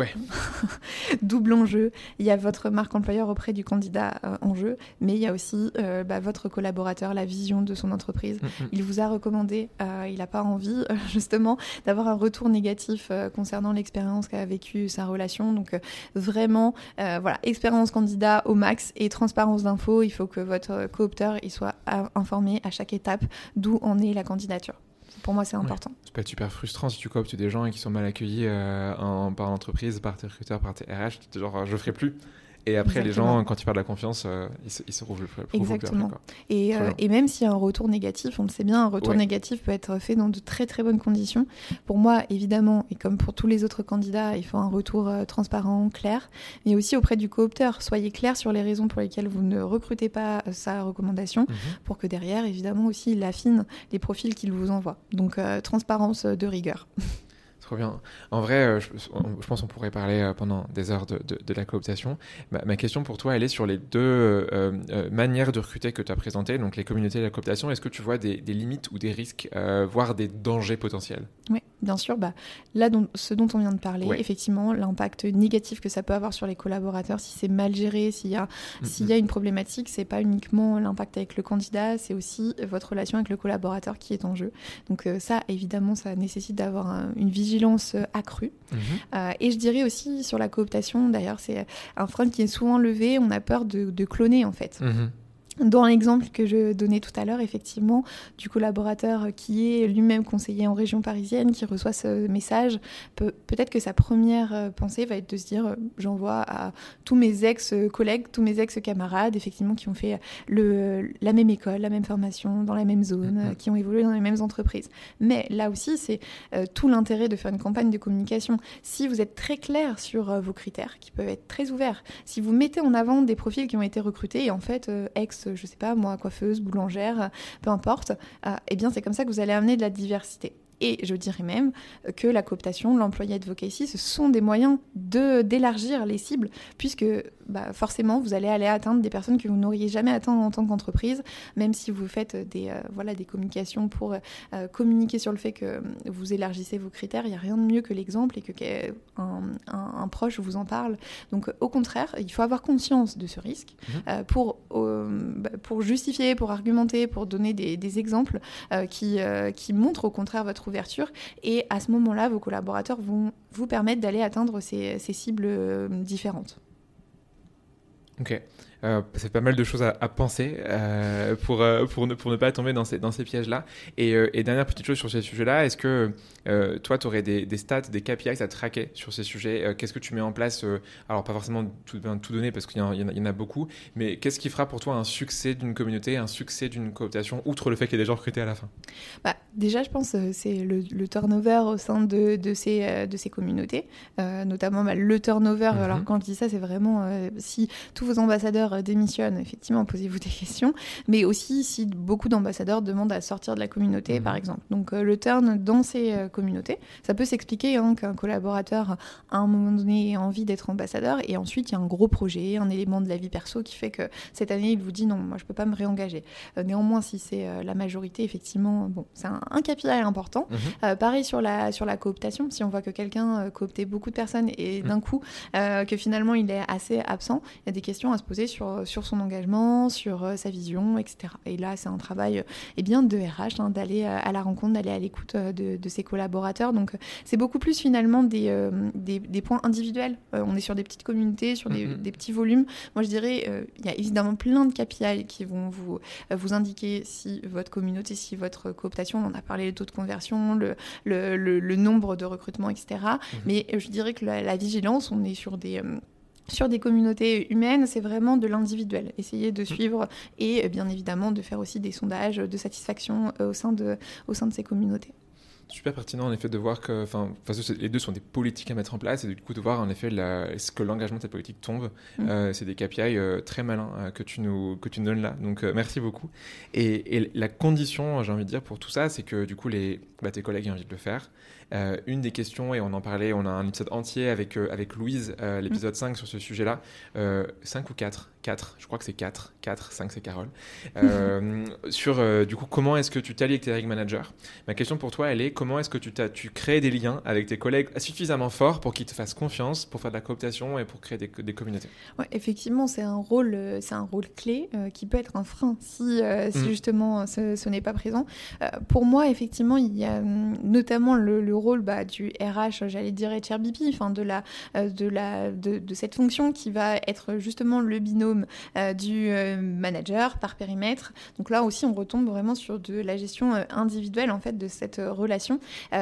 Double enjeu, il y a votre marque employeur auprès du candidat euh, en jeu, mais il y a aussi euh, bah, votre collaborateur, la vision de son entreprise. Mm, mm. Il vous a recommandé, il n'a pas envie, justement, d'avoir un retour négatif concernant l'expérience qu'a vécue sa relation. Donc, vraiment, voilà, expérience candidat au max et transparence d'infos. Il faut que votre coopteur il soit informé à chaque étape d'où en est la candidature. Pour moi, c'est important. Ça peut être super frustrant si tu cooptes des gens et qui sont mal accueillis euh, par l'entreprise, par tes recruteurs, par tes RH. Genre, je ferai plus. Et après, les gens, quand ils parlent de la confiance, euh, ils, se, ils se rouvrent plus. Exactement. et, euh, et, même s'il y a un retour négatif, on le sait bien, un retour négatif peut être fait dans de très très bonnes conditions. Pour moi, évidemment, et comme pour tous les autres candidats, il faut un retour euh, transparent, clair, mais aussi auprès du coopteur. Soyez clair sur les raisons pour lesquelles vous ne recrutez pas sa recommandation, mhm. pour que derrière, évidemment, aussi, il affine les profils qu'il vous envoie. Donc, transparence de rigueur. bien. En vrai, euh, je, pense qu'on pourrait parler euh, pendant des heures de, la cooptation. Ma, question pour toi, elle est sur les deux euh, manières de recruter que tu as présentées, donc les communautés et la cooptation. Est-ce que tu vois des, limites ou des risques, voire des dangers potentiels? Oui, bien sûr. Bah, là, ce dont on vient de parler, effectivement, l'impact négatif que ça peut avoir sur les collaborateurs, si c'est mal géré, s'il y, a, y a une problématique, c'est pas uniquement l'impact avec le candidat, c'est aussi votre relation avec le collaborateur qui est en jeu. Donc ça, évidemment, ça nécessite d'avoir une vigilance euh, accrue. Mhm. Euh, et je dirais aussi sur la cooptation, d'ailleurs, c'est un frein qui est souvent levé, on a peur de, cloner en fait. Mhm. Dans l'exemple que je donnais tout à l'heure, effectivement, du collaborateur qui est lui-même conseiller en région parisienne, qui reçoit ce message, peut, être que sa première euh, pensée va être de se dire euh, j'envoie à tous mes ex-collègues, tous mes ex-camarades, effectivement, qui ont fait le, la même école, la même formation, dans la même zone, mm-hmm. qui ont évolué dans les mêmes entreprises. Mais là aussi, c'est euh, tout l'intérêt de faire une campagne de communication. Si vous êtes très clair sur vos critères, qui peuvent être très ouverts, si vous mettez en avant des profils qui ont été recrutés et en fait, ex je sais pas moi, coiffeuse, boulangère, peu importe, euh, eh bien c'est comme ça que vous allez amener de la diversité. Et je dirais même que la cooptation, l'employé advocacy, ce sont des moyens d'élargir les cibles, puisque bah, forcément, vous allez aller atteindre des personnes que vous n'auriez jamais atteint en tant qu'entreprise, même si vous faites des, euh, voilà, des communications pour euh, communiquer sur le fait que vous élargissez vos critères. Il n'y a rien de mieux que l'exemple et que un, un, proche vous en parle. Donc, au contraire, il faut avoir conscience de ce risque mmh. euh, pour, bah, pour justifier, pour argumenter, pour donner des, des exemples qui, qui montrent au contraire votre ouverture. Et à ce moment-là, vos collaborateurs vont vous permettre d'aller atteindre ces, ces cibles différentes. Ok. Euh, c'est pas mal de choses à, penser euh, pour, euh, pour, ne, pour ne pas tomber dans ces, dans ces pièges-là. Et, et, dernière petite chose sur ces sujets-là, est-ce que toi, tu aurais des, des, stats, des KPIs à traquer sur ces sujets Qu'est-ce que tu mets en place Alors, pas forcément tout, ben, tout donner parce qu'il y, y, en a beaucoup, mais qu'est-ce qui fera pour toi un succès d'une communauté, un succès d'une cooptation, outre le fait qu'il y ait des gens recrutés à la fin? Bah, Déjà, je pense que c'est le, turnover au sein de, de, ces, de ces communautés, notamment bah, le turnover. Mhm. Alors, quand je dis ça, c'est vraiment si tous vos ambassadeurs démissionne, effectivement, posez-vous des questions. Mais aussi si beaucoup d'ambassadeurs demandent à sortir de la communauté, mhm. par exemple. Donc euh, le turn dans ces euh, communautés, ça peut s'expliquer hein, qu'un collaborateur, à un moment donné, ait envie d'être ambassadeur et ensuite il y a un gros projet, un élément de la vie perso qui fait que cette année, il vous dit non, moi je peux pas me réengager. Euh, néanmoins, si c'est la majorité, effectivement, bon, c'est un, un capital important. Mhm. pareil sur la, sur la cooptation, si on voit que quelqu'un cooptait beaucoup de personnes et mhm. d'un coup que finalement il est assez absent, il y a des questions à se poser sur sur, sur son engagement, sur sa vision, etc. Et là, c'est un travail eh bien, de RH, hein, d'aller à la rencontre, d'aller à l'écoute de, de, ses collaborateurs. Donc, c'est beaucoup plus finalement des, des, des, points individuels. on est sur des petites communautés, sur des, mm-hmm. des petits volumes. Moi, je dirais, il y a évidemment plein de KPI qui vont vous, vous indiquer si votre communauté, si votre cooptation, on a parlé des taux de conversion, le, le, le, nombre de recrutements, etc. Mm-hmm. Mais je dirais que la, vigilance, on est sur des sur des communautés humaines, c'est vraiment de l'individuel. Essayer de suivre et euh, bien évidemment de faire aussi des sondages de satisfaction euh, au sein de, au sein de ces communautés super pertinent en effet de voir que enfin les deux sont des politiques à mettre en place et du coup de voir en effet la, ce que l'engagement de cette politique tombe mm. euh, c'est des KPI très malins que tu nous que tu nous donnes là donc merci beaucoup et, et la condition j'ai envie de dire pour tout ça c'est que du coup les bah, tes collègues aient envie de le faire une des questions, et on en parlait, on a un épisode entier avec, euh, avec Louise, euh, l'épisode 5 sur ce sujet-là. 5 ou 4 4, je crois que c'est 4. 4, 5 c'est Carole. sur du coup, comment est-ce que tu t'allies avec tes règles managers? Ma question pour toi, elle est comment est-ce que tu, tu crées des liens avec tes collègues suffisamment forts pour qu'ils te fassent confiance, pour faire de la cooptation et pour créer des, des communautés? Ouais, Effectivement, c'est un, rôle, c'est un rôle clé qui peut être un frein si, si mm. justement ce, n'est pas présent. pour moi, effectivement, il y a hum, notamment le, le bah, du RH, j'allais dire enfin de la, euh, de la, de, cette fonction qui va être justement le binôme euh, du euh, manager par périmètre. Donc là aussi, on retombe vraiment sur de la gestion individuelle en fait de cette relation.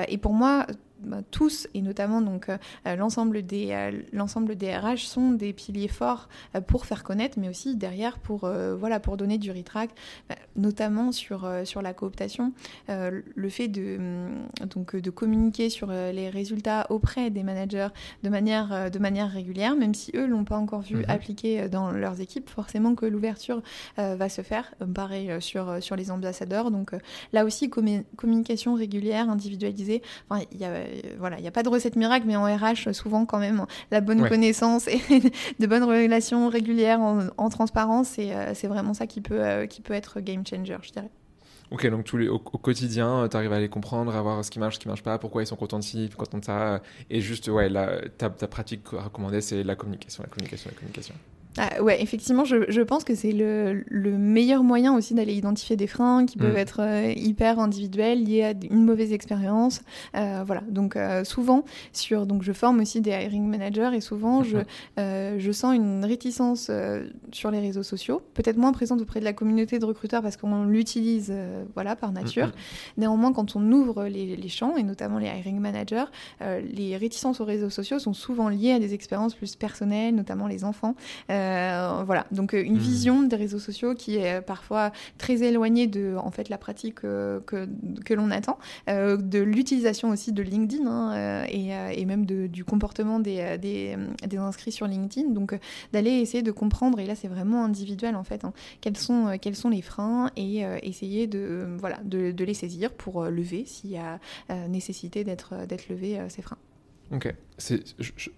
et pour moi, bah, tous, et notamment donc euh, euh, l'ensemble des, euh, l'ensemble des RH sont des piliers forts pour faire connaître, mais aussi derrière pour, voilà, pour donner du retract, bah, notamment sur, sur la cooptation. le fait de, mm, donc, de communiquer sur les résultats auprès des managers de manière, de manière régulière, même si eux l'ont pas encore vu mhm. appliquer dans leurs équipes, forcément que l'ouverture va se faire. pareil sur, sur les ambassadeurs. Donc là aussi, communication régulière, individualisée. Enfin, il y a voilà, il n'y a pas de recette miracle, mais en RH, souvent quand même, la bonne connaissance et de bonnes relations régulières en, transparence, euh, c'est vraiment ça qui peut, euh, qui peut être game changer, je dirais. Ok, donc tous les, au, quotidien, euh, tu arrives à les comprendre, à voir ce qui marche, ce qui marche pas, pourquoi ils sont contents de ci, contents de ça. Et juste, ouais, ta, ta pratique recommandée, c'est la communication, la communication, la communication. Ah, ouais, effectivement, je, je pense que c'est le, le, meilleur moyen aussi d'aller identifier des freins qui peuvent mm. être euh, hyper individuels, liés à une mauvaise expérience. Euh, voilà, donc euh, souvent, sur, donc je forme aussi des hiring managers et souvent je, je sens une réticence sur les réseaux sociaux, peut-être moins présente auprès de la communauté de recruteurs parce qu'on l'utilise voilà, par nature. Mm-hmm. Néanmoins, quand on ouvre les, les, champs, et notamment les hiring managers, les réticences aux réseaux sociaux sont souvent liées à des expériences plus personnelles, notamment les enfants. Euh, voilà, donc euh, une hmm. vision des réseaux sociaux qui est parfois très éloignée de en fait la pratique euh, que, que l'on attend, de l'utilisation aussi de LinkedIn hein, et, et, même de, du comportement des, des, des, inscrits sur LinkedIn. Donc d'aller essayer de comprendre, et là c'est vraiment individuel en fait, hein, quels, sont, quels sont les freins et essayer de, voilà, de, de, les saisir pour lever s'il y a nécessité d'être levé ces freins. Ok,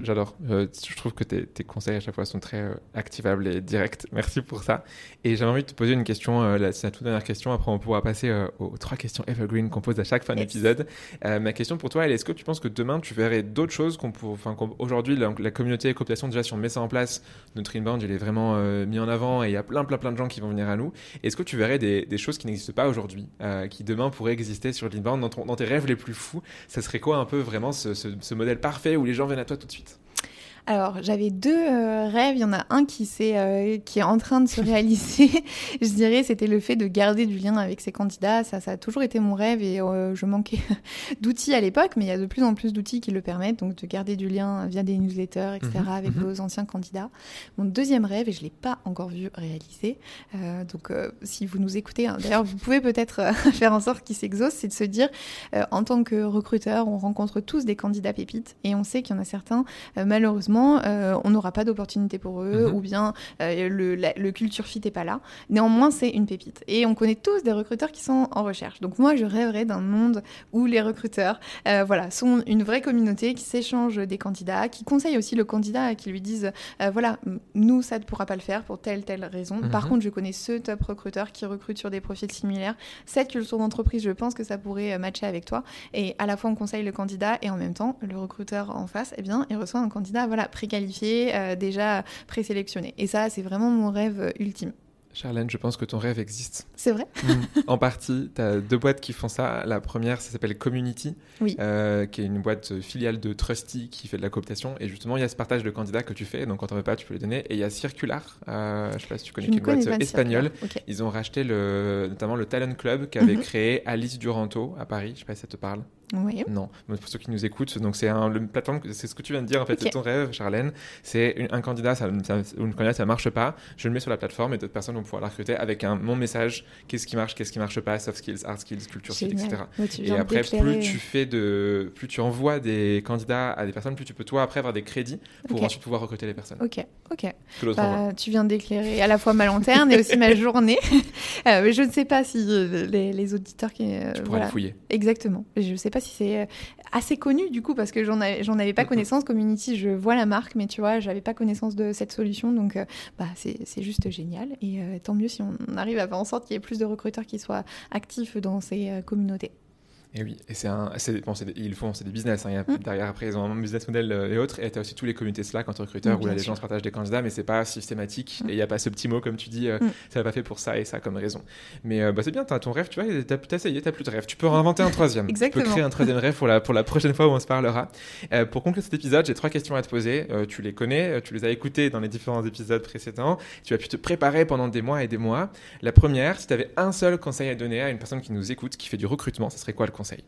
j'adore. Euh, je trouve que tes, tes, conseils à chaque fois sont très euh, activables et directs. Merci pour ça. Et j'avais envie de te poser une question, euh, c'est la toute dernière question. Après, on pourra passer aux trois questions evergreen qu'on pose à chaque fin d'épisode. ma question pour toi, elle est-ce que tu penses que demain, tu verrais d'autres choses qu'on enfin, aujourd'hui, la, communauté et cooptation, déjà, si on met ça en place, notre inbound, il est vraiment mis en avant et il y a plein, plein, plein de gens qui vont venir à nous. Est-ce que tu verrais des, des choses qui n'existent pas aujourd'hui, qui demain pourraient exister sur l'inbound dans, dans, tes rêves les plus fous? Ça serait quoi un peu vraiment ce, ce, ce modèle parfait où les gens viennent à toi tout de suite alors, j'avais deux euh, rêves. Il y en a un qui, est, euh, qui est en train de se réaliser. je dirais, c'était le fait de garder du lien avec ses candidats. Ça, ça a toujours été mon rêve et euh, je manquais d'outils à l'époque, mais il y a de plus en plus d'outils qui le permettent, donc de garder du lien via des newsletters, etc., mhm, avec mhm. vos anciens candidats. Mon deuxième rêve, et je ne l'ai pas encore vu réaliser, donc si vous nous écoutez, hein, d'ailleurs, vous pouvez peut-être faire en sorte qu'il s'exauce, c'est de se dire, en tant que recruteur, on rencontre tous des candidats pépites et on sait qu'il y en a certains, malheureusement, euh, on n'aura pas d'opportunité pour eux, mhm. ou bien euh, le, culture fit n'est pas là. Néanmoins, c'est une pépite. Et on connaît tous des recruteurs qui sont en recherche. Donc moi, je rêverais d'un monde où les recruteurs euh, voilà, sont une vraie communauté qui s'échange des candidats, qui conseille aussi le candidat, qui lui disent, voilà, nous, ça ne pourra pas le faire pour telle, telle raison. Par mhm. contre, je connais ce top recruteur qui recrute sur des profils similaires. Cette culture d'entreprise, je pense que ça pourrait matcher avec toi. Et à la fois, on conseille le candidat et en même temps, le recruteur en face, eh bien, il reçoit un candidat voilà, voilà, préqualifiés, euh, déjà présélectionnés. Et ça, c'est vraiment mon rêve ultime. Charlène, je pense que ton rêve existe. C'est vrai mm. En partie. Tu as deux boîtes qui font ça. La première, ça s'appelle Community, euh, qui est une boîte filiale de Trusty qui fait de la cooptation. Et justement, il y a ce partage de candidats que tu fais. Donc, quand on veut pas, tu peux les donner. Et il y a Circular, euh, je ne sais pas si tu connais, qui est une boîte espagnole. Ils ont racheté le, notamment le Talent Club qu'avait mhm. créé Alice Duranto à Paris. Je ne sais pas si ça te parle. Oui. Non, pour ceux qui nous écoutent, donc c'est un plateforme, c'est ce que tu viens de dire en fait, c'est ton rêve, Charlène. C'est un candidat, ça, ça, une candidate, ça marche pas, je le mets sur la plateforme et d'autres personnes vont pouvoir la recruter avec un mon message, qu'est-ce qui marche, qu'est-ce qui marche pas, soft skills, hard skills, culture skills, etc. et après, plus tu fais de, plus tu envoies des candidats à des personnes, plus tu peux toi après avoir des crédits pour ensuite pouvoir recruter les personnes. Ok, ok. Bah, tu viens d'éclairer à la fois ma lanterne et aussi ma journée. Euh, je ne sais pas si euh, les, auditeurs qui, euh, tu pourrais fouiller. Exactement. Je ne sais pas si c'est euh, assez connu du coup parce que j'en avais, j'en avais pas connaissance. Community, je vois la marque, mais tu vois, j'avais pas connaissance de cette solution, donc euh, bah, c'est, c'est juste génial. Et euh, tant mieux si on arrive à faire en sorte qu'il y ait plus de recruteurs qui soient actifs dans ces communautés. Et oui, et c'est un, bon, c'est ils font, c'est des business. Hein, mm. Derrière, après, ils ont un business model euh, et autres. Et tu as aussi tous les communautés Slack entre recruteurs où là, les gens se partagent des candidats, mais c'est pas systématique. Mm. Et il n'y a pas ce petit mot, comme tu dis, euh, mm. ça va pas fait pour ça et ça comme raison. Mais euh, bah, c'est bien, tu as ton rêve, tu vois, tu as essayé, tu plus de rêve. Tu peux en inventer un troisième. Exactement. Tu peux créer un troisième rêve pour la, pour la prochaine fois où on se parlera. pour conclure cet épisode, j'ai trois questions à te poser. tu les connais, tu les as écoutées dans les différents épisodes précédents. Tu as pu te préparer pendant des mois et des mois. La première, si tu avais un seul conseil à donner à une personne qui nous écoute, qui fait du recrutement, ce serait quoi le conseil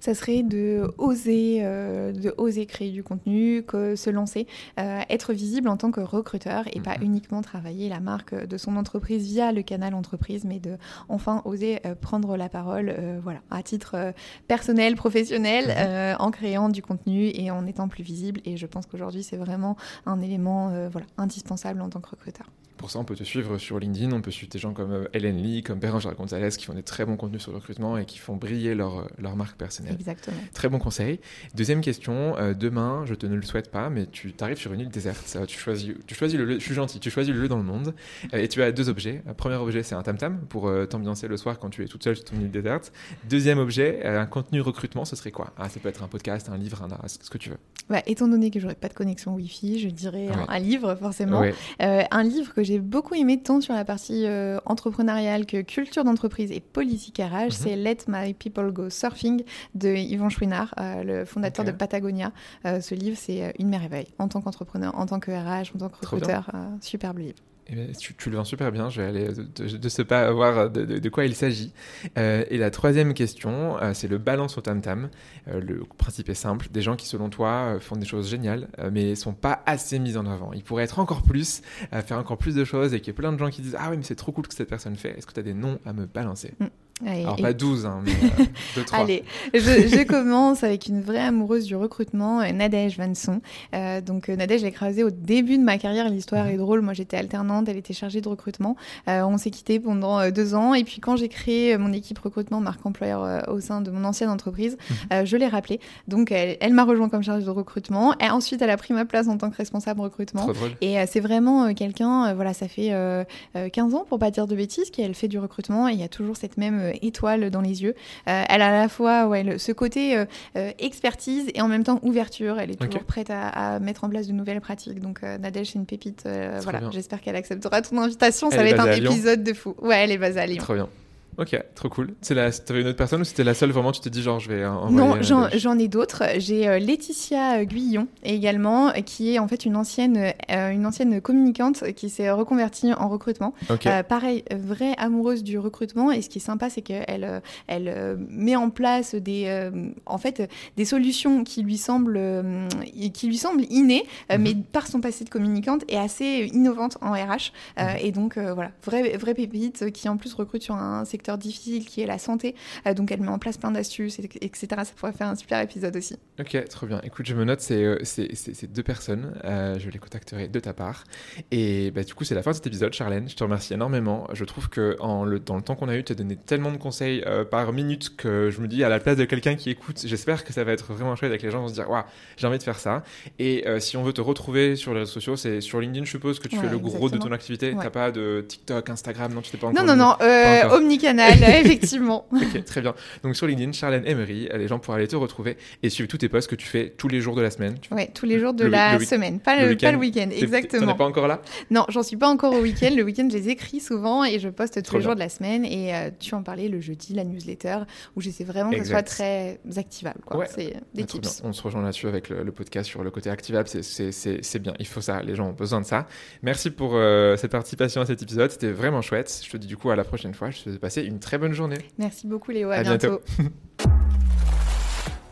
ça serait de oser, euh, de oser créer du contenu, que se lancer, euh, être visible en tant que recruteur et pas mhm. uniquement travailler la marque de son entreprise via le canal entreprise, mais de enfin oser euh, prendre la parole, voilà, à titre personnel, professionnel, mhm. en créant du contenu et en étant plus visible. Et je pense qu'aujourd'hui, c'est vraiment un élément, voilà, indispensable en tant que recruteur. Pour ça, on peut te suivre sur LinkedIn, on peut suivre des gens comme Hélène Lee, comme Bérangère Gonzalez, qui font des très bons contenus sur le recrutement et qui font briller leur, leur marque personnelle. Exactement. Très bon conseil. Deuxième question, euh, demain, je te ne le souhaite pas, mais tu t'arrives sur une île déserte. tu, choisis, tu choisis le lieu, je suis gentil, tu choisis le lieu dans le monde euh, et tu as deux objets. Le premier objet, c'est un tam-tam pour euh, t'ambiancer le soir quand tu es toute seule sur ton île déserte. Deuxième objet, un contenu recrutement, ce serait quoi? Ah, Ça peut être un podcast, un livre, un, ce que tu veux. Bah, étant donné que j'aurais pas de connexion Wi-Fi, je dirais un, livre, forcément. un livre que j'ai beaucoup aimé tant sur la partie entrepreneuriale que culture d'entreprise et politique RH, mhm. c'est Let My People Go Surfing de Yvan Chouinard, euh, le fondateur de Patagonia. Euh, ce livre, c'est euh, une merveille en tant qu'entrepreneur, en tant que RH, en tant que recruteur. superbe livre. Eh ben, tu, le vends super bien, je vais aller de, de, ce pas voir de, quoi il s'agit. et la troisième question, c'est le balance au tam-tam. le principe est simple, des gens qui selon toi font des choses géniales, mais ne sont pas assez mis en avant. Ils pourraient être encore plus, faire encore plus de choses, et qu'il y a plein de gens qui disent Ah oui, mais c'est trop cool que cette personne fait. Est-ce que tu as des noms à me balancer? Mm. Alors pas 12, hein, mais 2, euh, 3. Allez, je, je, commence avec une vraie amoureuse du recrutement, euh, Nadège Vanson. Euh, donc Nadège, je l'ai croisée au début de ma carrière. L'histoire est drôle. Moi, j'étais alternante, elle était chargée de recrutement. Euh, on s'est quitté pendant deux ans. Et puis quand j'ai créé mon équipe recrutement, marque employeur au sein de mon ancienne entreprise, mhm. je l'ai rappelée. Donc elle, elle m'a rejoint comme chargée de recrutement. Et ensuite, elle a pris ma place en tant que responsable recrutement. Et c'est vraiment quelqu'un, voilà, ça fait 15 ans, pour pas dire de bêtises, qu'elle fait du recrutement. Et il y a toujours cette même euh, étoile dans les yeux. Euh, elle a à la fois ouais, ce côté euh, expertise et en même temps ouverture. Elle est toujours prête à, mettre en place de nouvelles pratiques. Donc Nadège, c'est une pépite. voilà, j'espère qu'elle acceptera ton invitation. Ça va être un épisode de fou. Ouais, elle est basée à Lyon. Trop bien. Ok, trop cool. T'avais une autre personne ou c'était la seule vraiment Tu t'es dit genre je vais euh, Non, j'en ai d'autres. J'ai euh, Laetitia euh, Guillon également, qui est en fait une ancienne, une ancienne communicante qui s'est reconvertie en recrutement. pareil, vraie amoureuse du recrutement. Et ce qui est sympa, c'est qu'elle elle met en place des, en fait, des solutions qui lui semblent, qui lui semblent innées, mhm. mais par son passé de communicante est assez innovante en RH. Mhm. Et donc voilà, vraie, vraie pépite qui en plus recrute sur un secteur difficile qui est la santé. Euh, donc elle met en place plein d'astuces, etc. Ça pourrait faire un super épisode aussi. Ok, trop bien. Écoute, je me note ces, euh, ces, deux personnes. Euh, je les contacterai de ta part. Et bah, du coup, c'est la fin de cet épisode, Charlène. Je te remercie énormément. Je trouve que en le, dans le temps qu'on a eu, tu as donné tellement de conseils par minute que je me dis, à la place de quelqu'un qui écoute, j'espère que ça va être vraiment chouette avec les gens vont se dire, waouh, j'ai envie de faire ça. Et si on veut te retrouver sur les réseaux sociaux, c'est sur LinkedIn, je suppose que tu fais le gros de ton activité. Tu T'as pas de TikTok, Instagram, non, tu t'es pas encore. Non, non, non. Omnicanal canal, effectivement. ok, très bien. Donc sur LinkedIn, Charlène Emery, les gens pourront aller te retrouver et suivre tous tes posts que tu fais tous les jours de la semaine. Ouais, tous les jours de la semaine, pas le, week-end, week exactement. Tu n'es pas encore là? Non, j'en suis pas encore au week-end. Le week-end, je les écris souvent et je poste tous les jours de la semaine. Et euh, tu en parlais le jeudi, la newsletter, où j'essaie vraiment que ce soit très activable. Quoi. C'est des tips. On se rejoint là-dessus avec le, podcast sur le côté activable. C'est bien, il faut ça. Les gens ont besoin de ça. Merci pour euh, cette participation à cet épisode. C'était vraiment chouette. Je te dis du coup à la prochaine fois. Je te souhaite passer une très bonne journée. Merci beaucoup Léo. À, bientôt.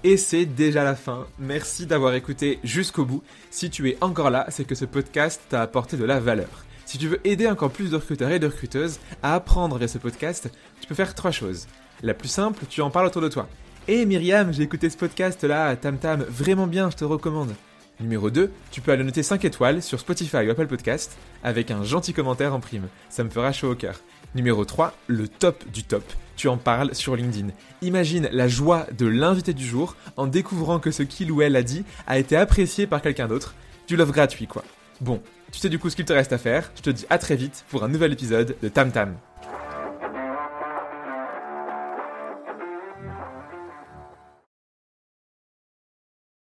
Et c'est déjà la fin. Merci d'avoir écouté jusqu'au bout. Si tu es encore là, c'est que ce podcast t'a apporté de la valeur. Si tu veux aider encore plus de recruteurs et de recruteuses à apprendre via ce podcast, tu peux faire trois choses. La plus simple, tu en parles autour de toi. Et Myriam, j'ai écouté ce podcast là, Tam Tam, vraiment bien, je te recommande. Numéro 2, tu peux aller noter 5 étoiles sur Spotify ou Apple Podcast avec un gentil commentaire en prime. Ça me fera chaud au cœur. Numéro 3, le top du top. Tu en parles sur LinkedIn. Imagine la joie de l'invité du jour en découvrant que ce qu'il ou elle a dit a été apprécié par quelqu'un d'autre. Du love gratuit quoi. Bon, tu sais du coup ce qu'il te reste à faire. Je te dis à très vite pour un nouvel épisode de Tam Tam.